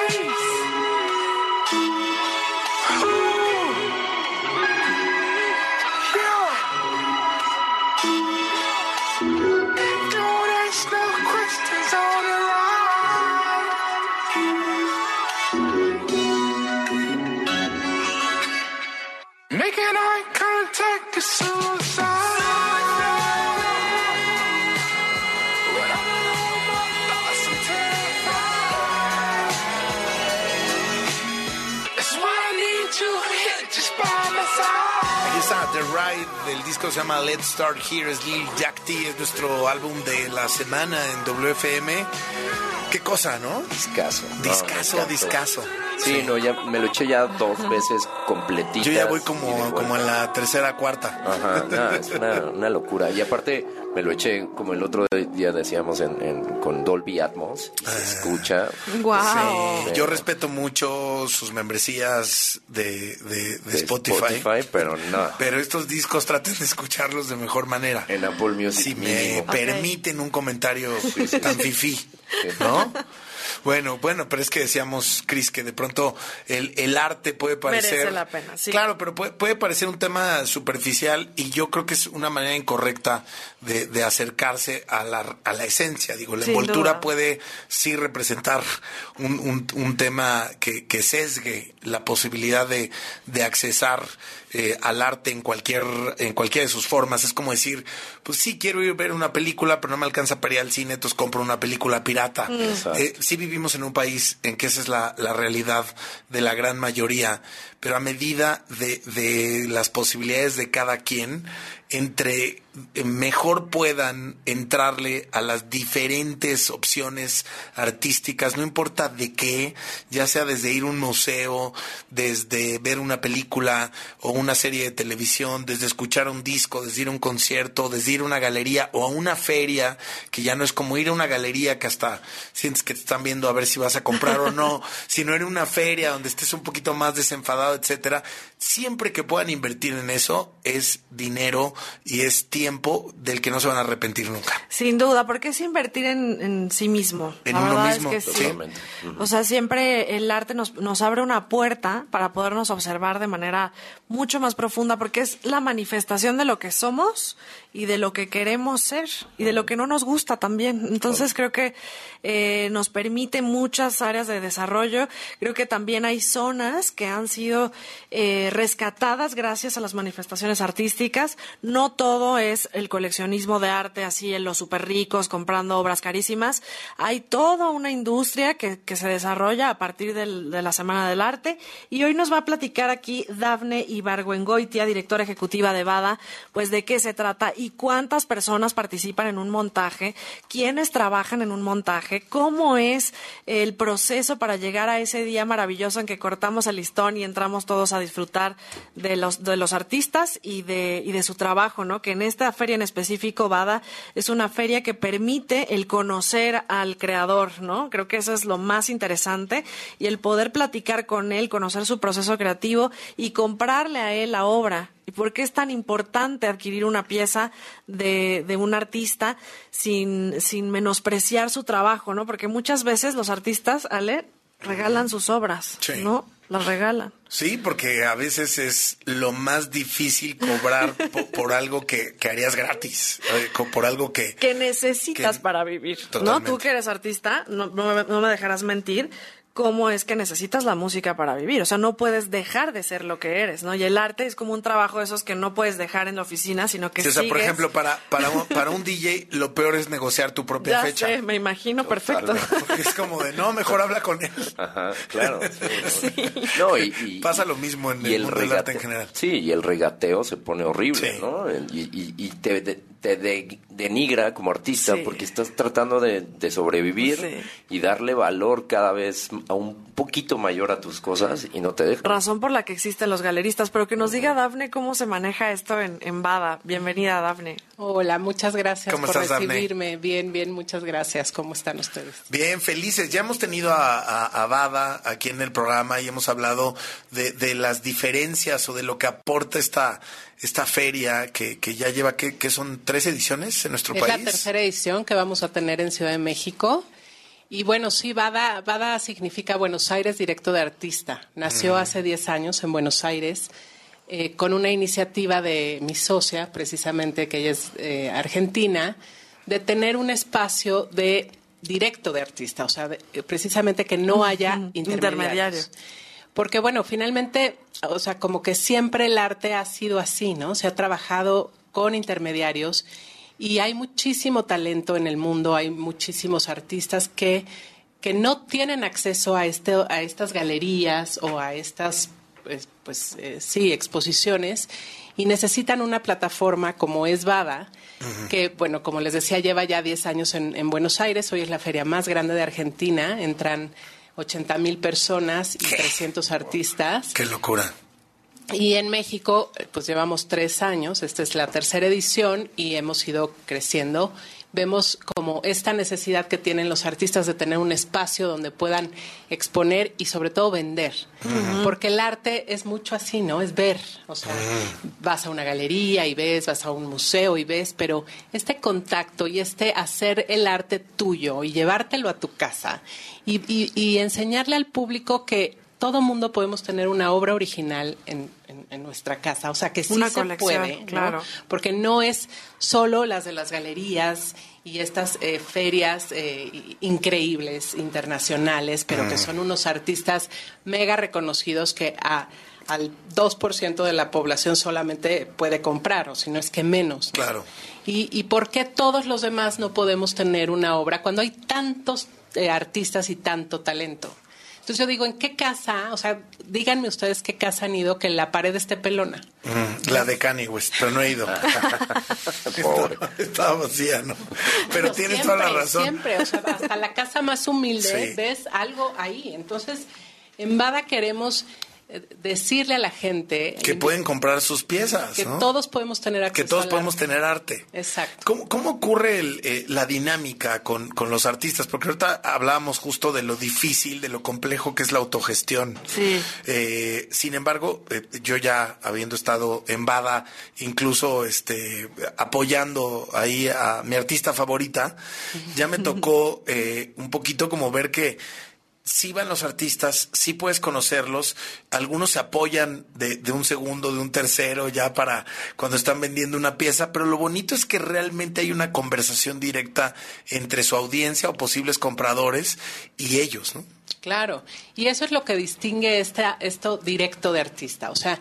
Ride del disco se llama Let's Start Here, es Lil Jack T, es nuestro álbum de la semana en WFM. Qué cosa, ¿no? Discaso. No, Discaso, encantó. discaso. Sí, no, ya me lo eché ya dos veces completita. Yo ya voy como, como en la tercera, cuarta. Ajá, no, es una, una locura. Y aparte me lo eché como el otro día decíamos en, en- con Dolby Atmos y se escucha. Sí, yo respeto mucho sus membresías de, de- de de Spotify, pero no. pero estos discos traten de escucharlos de mejor manera. En Apple Music Si me permiten un comentario tan fifí, ¿no? Bueno, bueno, pero es que decíamos, Cris, que de pronto el, el arte puede parecer... Merece la pena, sí. Claro, pero puede, puede parecer un tema superficial y yo creo que es una manera incorrecta de, de acercarse a la, a la esencia. Digo, la Sin envoltura duda. puede sí representar un, un- un tema que, que sesgue la posibilidad de, de accesar eh, al arte en cualquier, en cualquiera de sus formas. Es como decir, pues sí quiero ir a ver una película, pero no me alcanza para ir al cine, entonces compro una película pirata. Mm. Eh, sí vivimos en un país en que esa es la, la realidad de la gran mayoría, pero a medida de, de las posibilidades de cada quien, entre eh, mejor puedan entrarle a las diferentes opciones artísticas, no importa de qué, ya sea desde ir a un museo, desde ver una película o una serie de televisión, desde escuchar un disco, desde ir a un concierto, desde ir a una galería o a una feria, que ya no es como ir a una galería que hasta sientes que te están viendo a ver si vas a comprar o no, sino en una feria donde estés un poquito más desenfadado, etcétera. Siempre que puedan invertir en eso es dinero y es tiempo del que no se van a arrepentir nunca. Sin duda, porque es invertir en, en sí mismo. En La uno verdad mismo, es que sí. O sea, siempre el arte nos, nos abre una puerta para podernos observar de manera mucho más profunda, porque es la manifestación de lo que somos y de lo que queremos ser y de lo que no nos gusta también. Entonces creo que eh, nos permite muchas áreas de desarrollo. Creo que también hay zonas que han sido eh, rescatadas gracias a las manifestaciones artísticas. No todo es el coleccionismo de arte así en los super ricos comprando obras carísimas. Hay toda una industria que, que se desarrolla a partir del- de la Semana del Arte y hoy nos va a platicar aquí Dafne Ibargüengoitia, directora ejecutiva de BADA, pues de qué se trata y cuántas personas participan en un montaje, quiénes trabajan en un montaje, cómo es el proceso para llegar a ese día maravilloso en que cortamos el listón y entramos todos a disfrutar de los, de los artistas y de, y de su trabajo, ¿no? Que en esta feria en específico, BADA, es una feria que permite el conocer al creador, ¿no? Creo que eso es lo más interesante y el poder platicar con él, conocer su proceso creativo y comprarle a él la obra. ¿Y por qué es tan importante adquirir una pieza de, de un artista sin, sin menospreciar su trabajo, ¿no? Porque muchas veces los artistas, Ale, regalan sus obras, Sí. ¿no? Las regalan. Sí, porque a veces es lo más difícil cobrar po- por, algo que, que harías gratis, eh, por algo que... que necesitas Que- para vivir, ¿no? Tú que eres artista, no, no me- no me dejarás mentir, cómo es que necesitas la música para vivir. O sea, no puedes dejar de ser lo que eres, ¿no? Y el arte es como un trabajo de esos que no puedes dejar en la oficina, sino que Sí, o sea, por ejemplo, para, para, un, para un DJ lo peor es negociar tu propia ya fecha. sé, me imagino perfecto. Porque es como de, no, mejor habla con él. Ajá, claro. No, y, y- Pasa lo mismo en y el mundo del arte en general. Sí, y el regateo se pone horrible, ¿no? Y, y- y te, de- te de- denigra como artista Sí. porque estás tratando de, de sobrevivir y darle valor cada vez a un poquito mayor a tus cosas y no te deja. Razón por la que existen los galeristas, pero que nos diga Dafne cómo se maneja esto en, en Bada. Bienvenida, Dafne. Hola, muchas gracias ¿Cómo por estás, Dafne? recibirme. Bien, bien, muchas gracias. ¿Cómo están ustedes? Bien, felices. Ya hemos tenido a, a, a Bada aquí en el programa y hemos hablado de, de las diferencias o de lo que aporta esta, esta feria que, que ya lleva, que, que son tres ediciones en nuestro es país. la tercera edición que vamos a tener en Ciudad de México. Y bueno, sí, Bada, Bada significa Buenos Aires directo de artista. Nació Mm. hace 10 años en Buenos Aires eh, con una iniciativa de mi socia, precisamente, que ella es eh, argentina, de tener un espacio de directo de artista, o sea, de- eh, precisamente que no haya intermediarios. intermediario. Porque bueno, finalmente, o sea, como que siempre el arte ha sido así, ¿no? Se ha trabajado con intermediarios y hay muchísimo talento en el mundo, hay muchísimos artistas que, que no tienen acceso a, este, a estas galerías o a estas, pues, pues eh, sí, exposiciones y necesitan una plataforma como es Bada, que, bueno, como les decía, lleva ya 10 años en, en Buenos Aires, hoy es la feria más grande de Argentina, entran 80 mil personas y 300 artistas. Qué locura. Y en México, pues llevamos tres años, esta es la tercera edición y hemos ido creciendo. Vemos como esta necesidad que tienen los artistas de tener un espacio donde puedan exponer y sobre todo vender. Porque el arte es mucho así, ¿no? Es ver. O sea, vas a una galería y ves, vas a un museo y ves, pero este contacto y este hacer el arte tuyo y llevártelo a tu casa y, y- y enseñarle al público que todo mundo podemos tener una obra original en, en- en nuestra casa. O sea, que sí Una se puede, ¿no? claro. Porque no es solo las de las galerías y estas eh, ferias eh, increíbles, internacionales, pero que Mm. son unos artistas mega reconocidos que a, al 2% de la población solamente puede comprar, o si no es que menos. ¿no? Claro. ¿Y, ¿Y por qué todos los demás no podemos tener una obra cuando hay tantos eh, artistas y tanto talento? Entonces yo digo, ¿en qué casa? O sea, díganme ustedes qué casa han ido que la pared esté pelona. Mm, la de Kanye West, pero no he ido. Pobre. Estaba vacía, ¿no? Pero Bueno, tienes siempre, toda la razón. Siempre, o sea, hasta la casa más humilde Sí. ves algo ahí. Entonces, en Bada queremos decirle a la gente Que pueden comprar sus piezas, que ¿no? todos podemos tener acceso que todos al podemos arte. tener arte. Exacto. ¿Cómo, cómo ocurre el, eh, la dinámica con, con los artistas? Porque ahorita hablábamos justo de lo difícil, de lo complejo que es la autogestión. Sí. Eh, sin embargo, eh, yo ya habiendo estado en Bada, incluso este, apoyando ahí a mi artista favorita, ya me tocó eh, un poquito como ver que sí van los artistas, sí puedes conocerlos, algunos se apoyan de, de un segundo, de un tercero, ya para cuando están vendiendo una pieza, pero lo bonito es que realmente hay una conversación directa entre su audiencia o posibles compradores y ellos, ¿no? Claro, y eso es lo que distingue esta, esto directo de artista. O sea,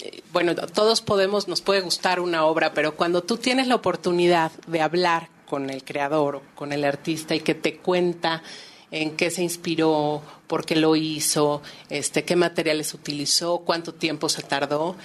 eh, bueno, todos podemos, nos puede gustar una obra, pero cuando tú tienes la oportunidad de hablar con el creador, con el artista y que te cuenta en qué se inspiró, por qué lo hizo, este, qué materiales utilizó, cuánto tiempo se tardó,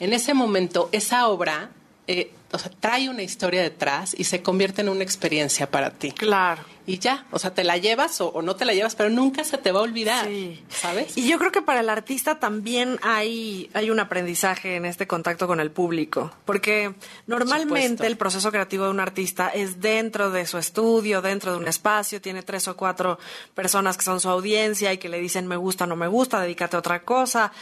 en ese momento esa obra eh, o sea, trae una historia detrás y se convierte en una experiencia para ti. Claro. Y ya, o sea, te la llevas o, o no te la llevas, pero nunca se te va a olvidar, ¿sabes? Y yo creo que para el artista también hay, hay un aprendizaje en este contacto con el público, porque normalmente el proceso creativo de un artista es dentro de su estudio, dentro de un espacio, tiene tres o cuatro personas que son su audiencia y que le dicen me gusta, no me gusta, dedícate a otra cosa,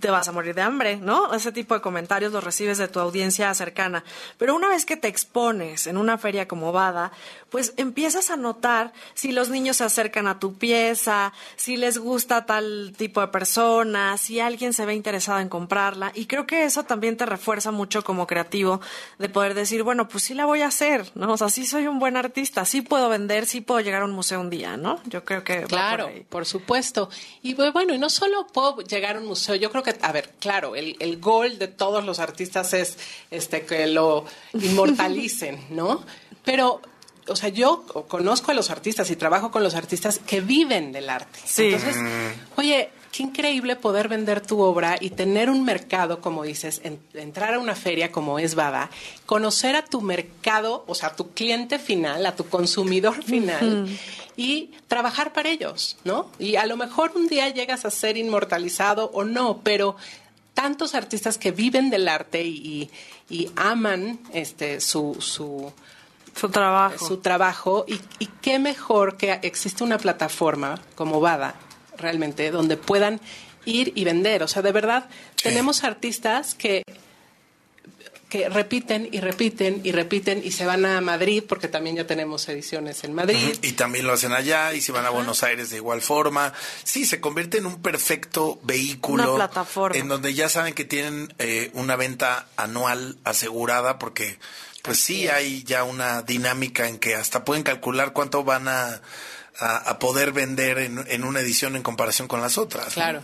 te vas a morir de hambre, ¿no? Ese tipo de comentarios los recibes de tu audiencia cercana. Pero una vez que te expones en una feria como Bada, pues empiezas a notar si los niños se acercan a tu pieza, si les gusta tal tipo de persona, si alguien se ve interesado en comprarla. Y creo que eso también te refuerza mucho como creativo de poder decir, bueno, pues sí la voy a hacer, ¿no? O sea, sí soy un buen artista, sí puedo vender, sí puedo llegar a un museo un día, ¿no? Yo creo que... va Claro, por por, supuesto. Y bu- bueno, y no solo puedo llegar a un museo, yo creo que, a ver, claro, el, el gol de todos los artistas es este que lo inmortalicen, ¿no? Pero, o sea, yo conozco a los artistas y trabajo con los artistas que viven del arte. Sí. Entonces, oye, qué increíble poder vender tu obra y tener un mercado, como dices, en- entrar a una feria como es Bada, conocer a tu mercado, o sea, a tu cliente final, a tu consumidor final y trabajar para ellos, ¿no? Y a lo mejor un día llegas a ser inmortalizado o no, pero tantos artistas que viven del arte y, y- y aman este su, su su trabajo. su trabajo y, y qué mejor que existe una plataforma como Bada realmente donde puedan ir y vender o sea de verdad tenemos artistas que que repiten y repiten y repiten y se van a Madrid porque también ya tenemos ediciones en Madrid Y también lo hacen allá y se van a Buenos Aires de igual forma. Sí, se convierte en un perfecto vehículo. Una plataforma. En donde ya saben que tienen eh, una venta anual asegurada porque pues sí hay ya una dinámica en que hasta pueden calcular cuánto van a, a, a poder vender en, en una edición en comparación con las otras. ¿no? Claro,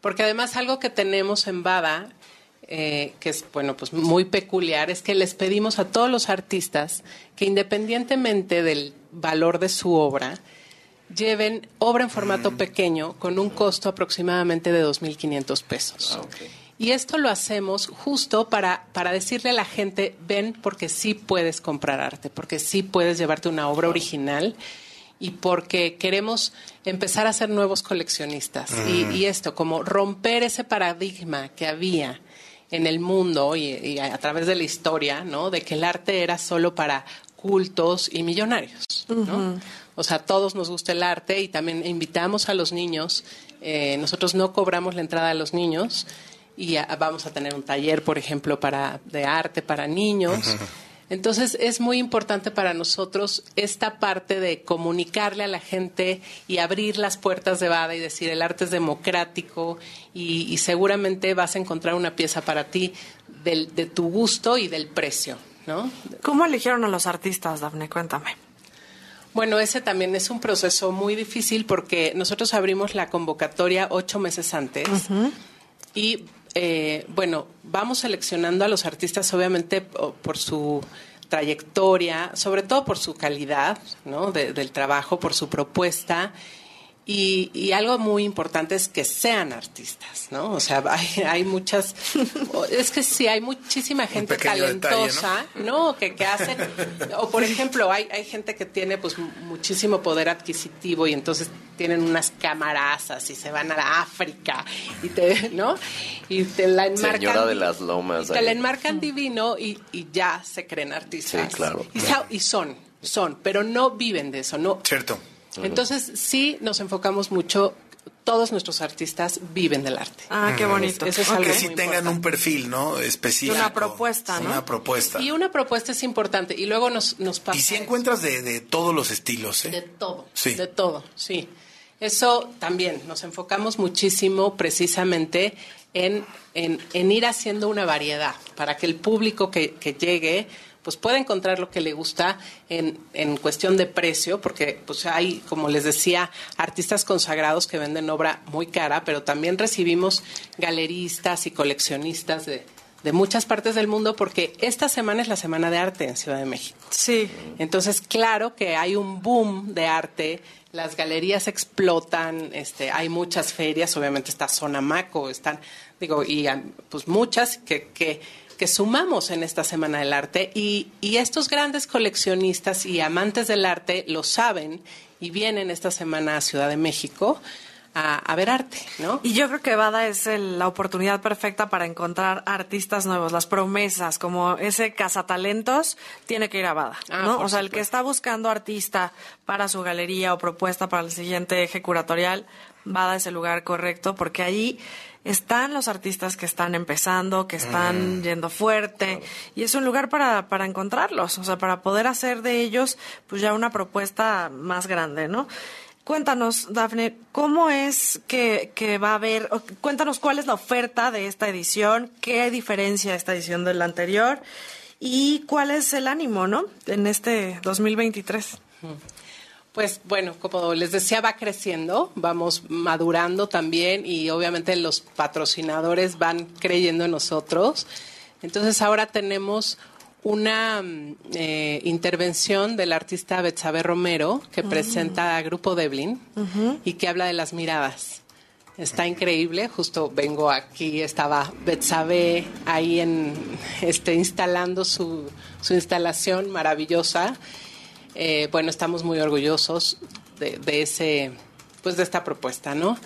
porque además algo que tenemos en Bada, eh, que es bueno, pues muy peculiar, es que les pedimos a todos los artistas que independientemente del valor de su obra, lleven obra en formato pequeño con un costo aproximadamente de 2.500 pesos. Y esto lo hacemos justo para, para decirle a la gente, ven porque sí puedes comprar arte, porque sí puedes llevarte una obra original y porque queremos empezar a ser nuevos coleccionistas. Y, Mm. y esto, como romper ese paradigma que había en el mundo y, y a, a través de la historia, ¿no? De que el arte era solo para cultos y millonarios, ¿no? O sea, a todos nos gusta el arte y también invitamos a los niños. eh, nosotros no cobramos la entrada a los niños y a- vamos a tener un taller, por ejemplo, para de arte para niños. Entonces es muy importante para nosotros esta parte de comunicarle a la gente y abrir las puertas de Bada y decir el arte es democrático y, y seguramente vas a encontrar una pieza para ti del- de tu gusto y del precio, ¿no? ¿Cómo eligieron a los artistas, Dafne? Cuéntame. Bueno, ese también es un proceso muy difícil porque nosotros abrimos la convocatoria ocho meses antes y, eh, bueno, vamos seleccionando a los artistas obviamente po- por su trayectoria, sobre todo por su calidad ¿no? de- del trabajo, por su propuesta. Y, y algo muy importante es que sean artistas, ¿no? O sea, hay, hay muchas, es que sí, hay muchísima gente detalle, talentosa, ¿no? Que, que hacen, o por ejemplo, hay, hay gente que tiene pues mu- muchísimo poder adquisitivo y entonces tienen unas camarazas y se van a África y te, ¿no? Y te la enmarcan. Señora de las lomas. Te ahí. la enmarcan divino y, y ya se creen artistas. Sí, claro. Y, y son, son, pero no viven de eso, ¿no? Cierto. Entonces sí nos enfocamos mucho, todos nuestros artistas viven del arte. Ah, qué bonito. Eso es que algo sí muy tengan un perfil, ¿no? Específico. Una propuesta, ¿no? Una propuesta. Y una propuesta es importante. Y luego nos, nos pasa. Y si encuentras de, de todos los estilos, ¿eh? De todo. Sí. De todo, sí. Eso también, nos enfocamos muchísimo precisamente en, en, en ir haciendo una variedad para que el público que, que llegue pues pueda encontrar lo que le gusta en, en cuestión de precio, porque pues hay, como les decía, artistas consagrados que venden obra muy cara, pero también recibimos galeristas y coleccionistas de, de muchas partes del mundo, porque esta semana es la Semana de Arte en Ciudad de México. Sí. Entonces, claro que hay un boom de arte, las galerías explotan, este, hay muchas ferias, obviamente está Zona Maco, están, digo, y ah, pues muchas que, que, que sumamos en esta Semana del Arte. Y, y estos grandes coleccionistas y amantes del arte lo saben y vienen esta semana a Ciudad de México a, a ver arte, ¿no? Y yo creo que Bada es el- la oportunidad perfecta para encontrar artistas nuevos, las promesas, como ese cazatalentos, tiene que ir a Bada, Ah, ¿no? O sea, el que está buscando artista para su galería o propuesta para el siguiente eje curatorial, Bada es el lugar correcto porque ahí están los artistas que están empezando, que están Mm. yendo fuerte, y es un lugar para, para encontrarlos, o sea, para poder hacer de ellos pues ya una propuesta más grande, ¿no? Cuéntanos, Dafne, ¿cómo es que, que va a haber, cuéntanos cuál es la oferta de esta edición, qué diferencia esta edición de la anterior y cuál es el ánimo, ¿no? En este 2023. Pues bueno, como les decía, va creciendo, vamos madurando también y obviamente los patrocinadores van creyendo en nosotros. Entonces ahora tenemos una mm, eh, intervención del artista Betsabe Romero que Mm. presenta a Grupo Deblin y que habla de las miradas. Está increíble, justo vengo aquí, estaba Betsabe ahí en este instalando su, su instalación maravillosa. Eh, bueno, estamos muy orgullosos de, de ese, pues de esta propuesta, ¿no?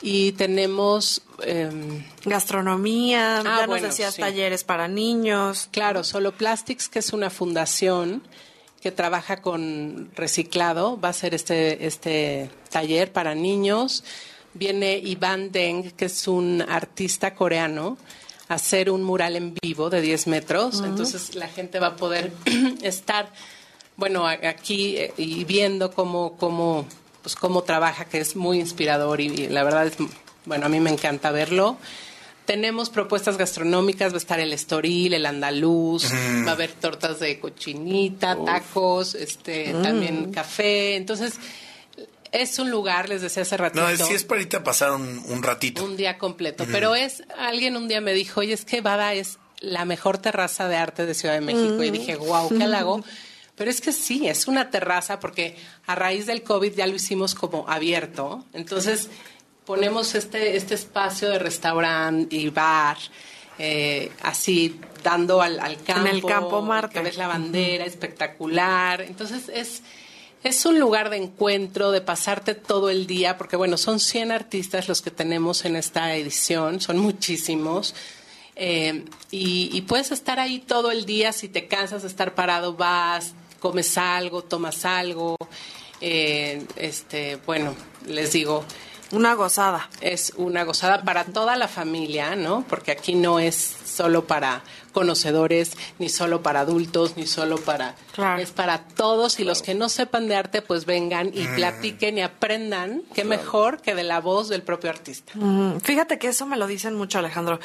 Y tenemos em, Gastronomía, Ah, ya nos decías sí. talleres para niños. Claro, Solo Plastics, que es una fundación que trabaja con reciclado, va a ser este, este taller para niños. Viene Iván Deng, que es un artista coreano, a hacer un mural en vivo de 10 metros. Entonces la gente va a poder estar, bueno, aquí eh, y viendo cómo, cómo, pues cómo trabaja, que es muy inspirador y, y la verdad es, bueno, a mí me encanta verlo. Tenemos propuestas gastronómicas, va a estar el estoril, el andaluz, Mm. va a haber tortas de cochinita, tacos, este, Mm. también café. Entonces, es un lugar, les decía hace ratito. No, sí es para irte a pasar un, un ratito. Un día completo. Pero es, alguien un día me dijo, oye, es que Bada es la mejor terraza de arte de Ciudad de México. Y Mm. dije, wow, qué halago. Pero es que sí, es una terraza porque a raíz del COVID ya lo hicimos como abierto. Entonces ponemos este, este espacio de restaurante y bar, eh, así dando al, al campo. el Campo Marte. Que ves la bandera, espectacular. Entonces es... Es un lugar de encuentro, de pasarte todo el día, porque bueno, son 100 artistas los que tenemos en esta edición, son muchísimos. Eh, y, y puedes estar ahí todo el día, si te cansas de estar parado, vas, comes algo, tomas algo. Eh, este, bueno, les digo. Una gozada. Es una gozada para toda la familia, ¿no? Porque aquí no es solo para conocedores, ni solo para adultos, ni solo para... Es para todos y los que no sepan de arte, pues vengan y Mm. platiquen y aprendan, qué mejor que de la voz del propio artista. Mm, Fíjate que eso me lo dicen mucho, Alejandro.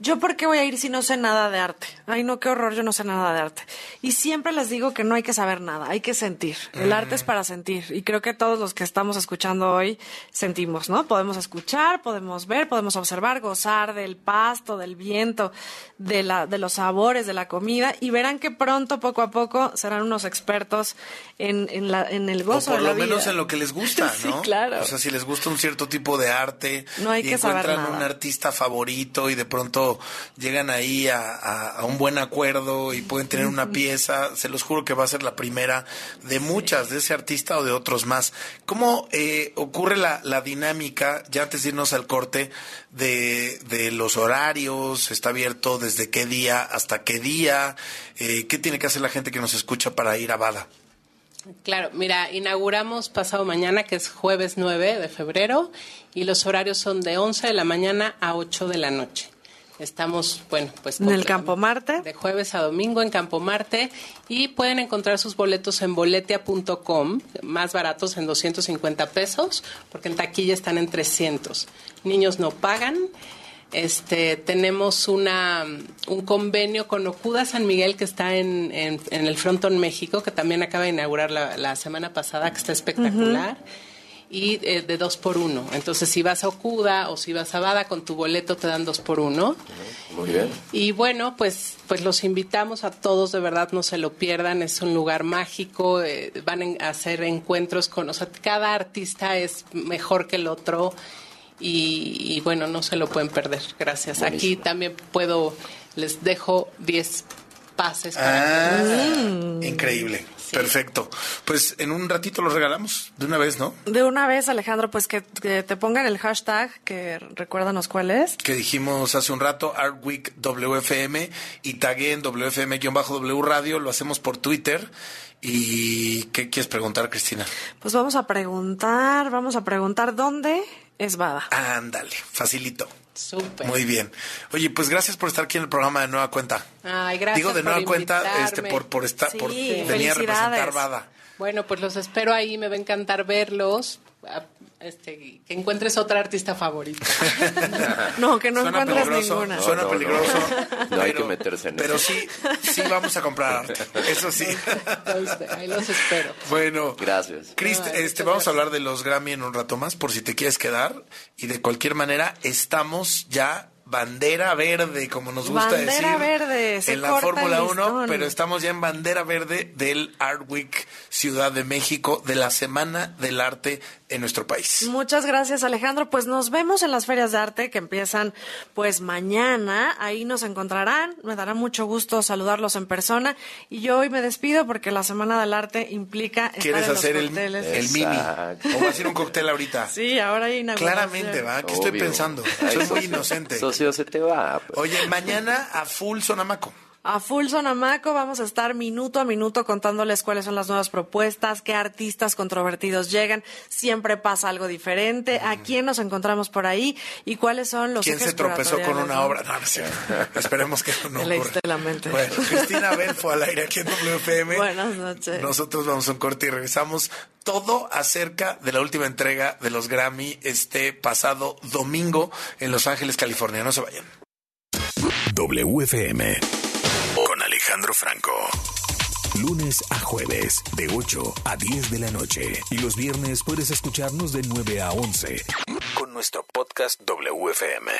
¿Yo por qué voy a ir si no sé nada de arte? Ay, no, qué horror, yo no sé nada de arte. Y siempre les digo que no hay que saber nada, hay que sentir. El arte es para sentir. Y creo que todos los que estamos escuchando hoy sentimos, ¿no? Podemos escuchar, podemos ver, podemos observar, gozar del pasto, del viento, de, la, de los sabores, de la comida. Y verán que pronto, poco a poco, serán unos expertos en, en, la, en el O gozo por de la lo menos en lo que les gusta, Sí, ¿no? claro. O sea, si les gusta un cierto tipo de arte No hay y que saber encuentran nada. un artista favorito y de pronto llegan ahí a, a- a un buen acuerdo y pueden tener una pieza, se los juro que va a ser la primera de muchas, de ese artista o de otros más. ¿Cómo eh, ocurre la, la dinámica, ya antes de irnos al corte, de, de los horarios? ¿Está abierto desde qué día hasta qué día? Eh, ¿Qué tiene que hacer la gente que nos escucha para ir a Bada? Claro, mira, inauguramos pasado mañana, que es jueves 9 de febrero, y los horarios son de 11 de la mañana a 8 de la noche. Estamos, bueno, pues... En el Campo Marte. De jueves a domingo en Campo Marte y pueden encontrar sus boletos en boletia.com, más baratos en 250 pesos, porque en taquilla están en 300. Niños no pagan. Este, tenemos una, un convenio con Ocuda San Miguel que está en, en, en el Frontón México, que también acaba de inaugurar la, la semana pasada, que está espectacular. Y eh, de dos por uno. Entonces, si vas a Ocuda o si vas a Bada, con tu boleto te dan dos por uno. Muy bien. Y bueno, pues, pues los invitamos a todos, de verdad, no se lo pierdan, es un lugar mágico, eh, van a hacer encuentros con, o sea, cada artista es mejor que el otro y, y bueno, no se lo pueden perder, gracias. Aquí Buenísimo. también puedo, les dejo 10 pases para Ah, increíble. Perfecto. Pues en un ratito lo regalamos de una vez, ¿no? De una vez, Alejandro, pues que, que te pongan el hashtag, que recuérdanos cuál es. Que dijimos hace un rato, Art Week WFM y tagué en WFM-W Radio, lo hacemos por Twitter. ¿Y qué quieres preguntar, Cristina? Pues vamos a preguntar, vamos a preguntar dónde es Bada. Ándale, facilito. Súper. Muy bien. Oye, pues gracias por estar aquí en el programa de Nueva Cuenta. Ay, gracias Digo de por nueva cuenta este por por estar por Sí, venir a representar. Bada. Bueno, pues los espero ahí, me va a encantar verlos. Este, que encuentres otra artista favorita. No, que no Suena peligroso, ninguna. Suena No, no, peligroso. No hay que meterse en Pero eso. sí, sí vamos a comprar arte. Eso sí. Ahí los espero. Bueno. Gracias. Chris, este, vamos a hablar de los Grammy en un rato más, por si te quieres quedar. Y de cualquier manera, estamos ya bandera verde, como nos gusta Bandera decir. verde, se en la Fórmula el 1, listón. pero estamos ya en bandera verde del Art Week Ciudad de México, de la Semana del Arte en nuestro país. Muchas gracias, Alejandro. Pues nos vemos en las ferias de arte que empiezan pues mañana. Ahí nos encontrarán. Me dará mucho gusto saludarlos en persona. Y yo hoy me despido porque la Semana del Arte implica estar ¿Quieres en los hacer el, cócteles. el mini? ¿O vas a a un cóctel ahorita? Sí, ahora hay inauguración. Claramente, ¿va? ¿Qué estoy pensando? Ay, Soy muy inocente. Socio, se te va. pues. Oye, mañana a full Sonamaco. A Full Sonamaco vamos a estar minuto a minuto contándoles cuáles son las nuevas propuestas, qué artistas controvertidos llegan, siempre pasa algo diferente, a quién nos encontramos por ahí y cuáles son los ¿Quién ejes se tropezó con una ¿no? obra? No, no cierto. Esperemos que no ocurra. la mente. Bueno, Cristina Belfo al aire aquí en WFM. Buenas noches. Nosotros vamos a un corte y regresamos todo acerca de la última entrega de los Grammy este pasado domingo en Los Ángeles, California. No se vayan. WFM Alejandro Franco. Lunes a jueves, de 8 a 10 de la noche. Y los viernes puedes escucharnos de 9 a 11 con nuestro podcast WFM.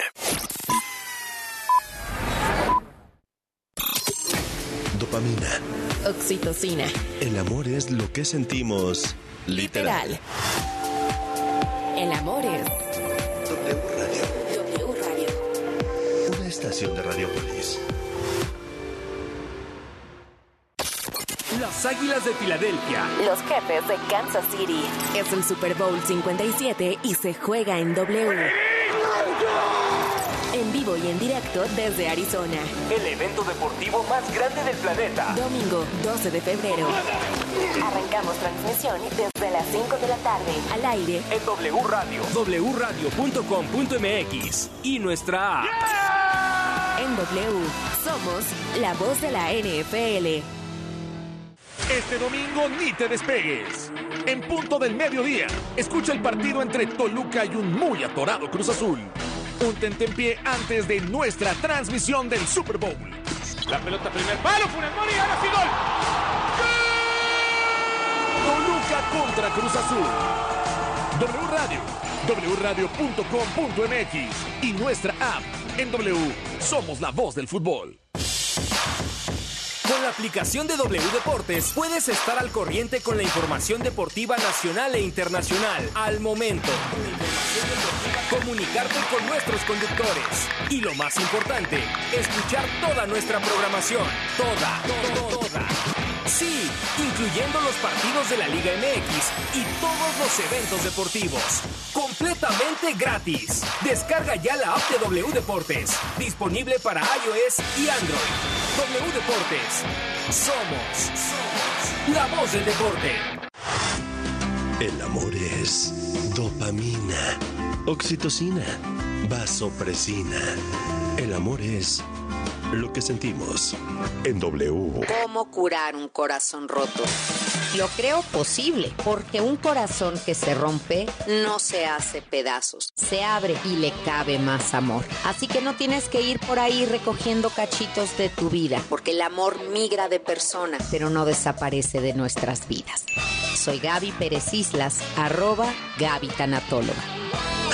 Dopamina. Oxitocina. El amor es lo que sentimos literal. Literal. El amor es W Radio. W Radio. Una estación de Radiopolis. Las Águilas de Filadelfia. Los jefes de Kansas City. Es el Super Bowl 57 y se juega en W. En vivo y en directo desde Arizona. El evento deportivo más grande del planeta. Domingo 12 de febrero. Arrancamos transmisión desde las 5 de la tarde. Al aire En W Radio. wradio.com.mx y nuestra app. en W. Somos la voz de la NFL. Este domingo ni te despegues. En punto del mediodía, escucha el partido entre Toluca y un muy atorado Cruz Azul. Un tentempié antes de nuestra transmisión del Super Bowl. La pelota primer palo, Funes Mori, ahora sí gol. Toluca contra Cruz Azul. W Radio, wradio.com.mx y nuestra app. En W, somos la voz del fútbol. Con la aplicación de W Deportes puedes estar al corriente con la información deportiva nacional e internacional al momento. Comunicarte con nuestros conductores. Y lo más importante, escuchar toda nuestra programación. Toda, toda, toda. Sí, incluyendo los partidos de la Liga MX y todos los eventos deportivos. Completamente gratis. Descarga ya la app de W Deportes. Disponible para iOS y Android. W Deportes. Somos, somos la voz del deporte. El amor es dopamina, oxitocina, vasopresina. El amor es lo que sentimos en W. ¿Cómo curar un corazón roto? Lo creo posible, porque un corazón que se rompe no se hace pedazos, se abre y le cabe más amor. Así que no tienes que ir por ahí recogiendo cachitos de tu vida, porque el amor migra de persona, pero no desaparece de nuestras vidas. Soy Gaby Pérez Islas, arroba Gaby Tanatóloga.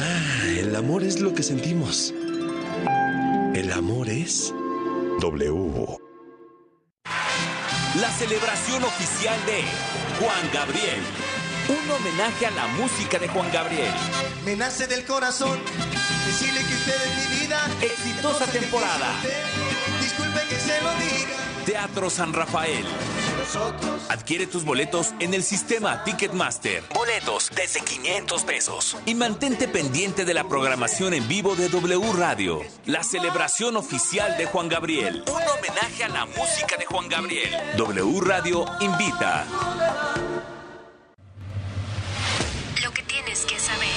Ah, el amor es lo que sentimos. El amor es W. La celebración oficial de Juan Gabriel. Un homenaje a la música de Juan Gabriel. Me nace del corazón decirle que usted es mi vida. Exitosa temporada. Disculpe que se lo diga. Teatro San Rafael. Adquiere tus boletos en el sistema Ticketmaster. Boletos desde 500 pesos. Y mantente pendiente de la programación en vivo de W Radio. La celebración oficial de Juan Gabriel. Un homenaje a la música de Juan Gabriel. W Radio invita. Que tienes que saber.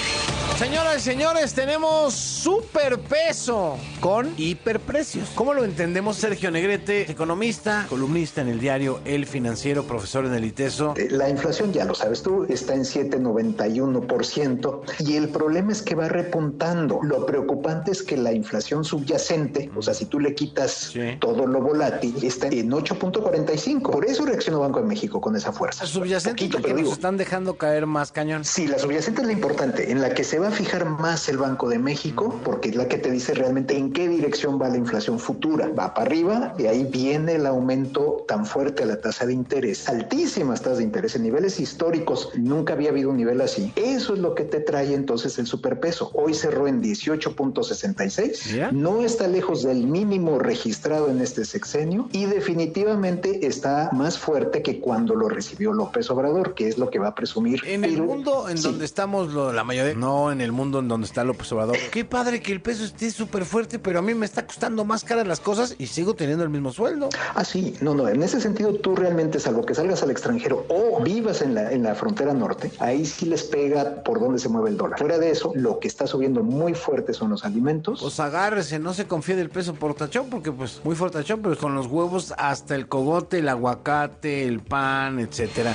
Señoras y señores, tenemos superpeso con hiperprecios. ¿Cómo lo entendemos? Sergio Negrete, economista, columnista en el diario El Financiero, profesor en el ITESO. Eh, La inflación, ya lo sabes tú, está en 7,91% y el problema es que va repuntando. Lo preocupante es que la inflación subyacente, o sea, si tú le quitas todo lo volátil, está en 8.45. Por eso reaccionó Banco de México con esa fuerza. La subyacente nos están dejando caer más cañón. Sí, la subyacente es la importante, en la que se va a fijar más el Banco de México, porque es la que te dice realmente en qué dirección va la inflación futura. Va para arriba, de ahí viene el aumento tan fuerte a la tasa de interés. Altísimas tasas de interés en niveles históricos. Nunca había habido un nivel así. Eso es lo que te trae entonces el superpeso. Hoy cerró en 18.66. No está lejos del mínimo registrado en este sexenio y definitivamente está más fuerte que cuando lo recibió López Obrador, que es lo que va a presumir. En el Pero- mundo en Sí. Donde estamos, lo- la mayoría, no en el mundo en donde está López Obrador. Qué padre que el peso esté súper fuerte, pero a mí me está costando más caras las cosas y sigo teniendo el mismo sueldo. Ah, sí, no, no, en ese sentido tú realmente, salvo que salgas al extranjero o vivas en la, en la frontera norte, ahí sí les pega por donde se mueve el dólar. Fuera de eso, lo que está subiendo muy fuerte son los alimentos. Pues agárrese, no se confíe del peso portachón, porque pues muy fortachón, pero con los huevos hasta el cogote, el aguacate, el pan, etcétera.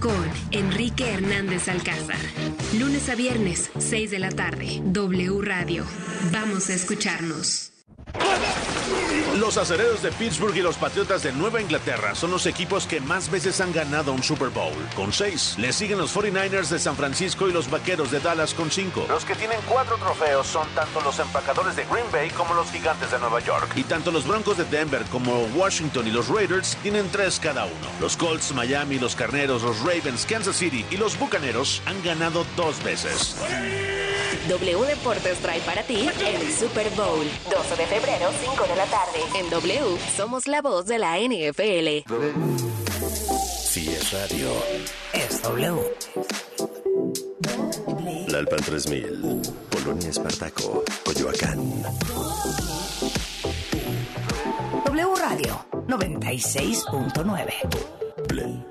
Con Enrique Hernández Alcázar. Lunes a viernes, 6 de la tarde. W Radio. Vamos a escucharnos. Los acereros de Pittsburgh y los Patriotas de Nueva Inglaterra son los equipos que más veces han ganado un Super Bowl, con seis. Le siguen los 49ers de San Francisco y los Vaqueros de Dallas con cinco. Los que tienen cuatro trofeos son tanto los empacadores de Green Bay como los Gigantes de Nueva York. Y tanto los Broncos de Denver como Washington y los Raiders tienen tres cada uno. Los Colts, Miami, los Carneros, los Ravens, Kansas City y los Bucaneros han ganado dos veces. W Deportes trae para ti el Super Bowl. 12 de febrero, 5 de la tarde. En W somos la voz de la NFL. Si es radio. Es W. La Alpan 3000. Polonia Espartaco. Coyoacán. W Radio 96.9. Play.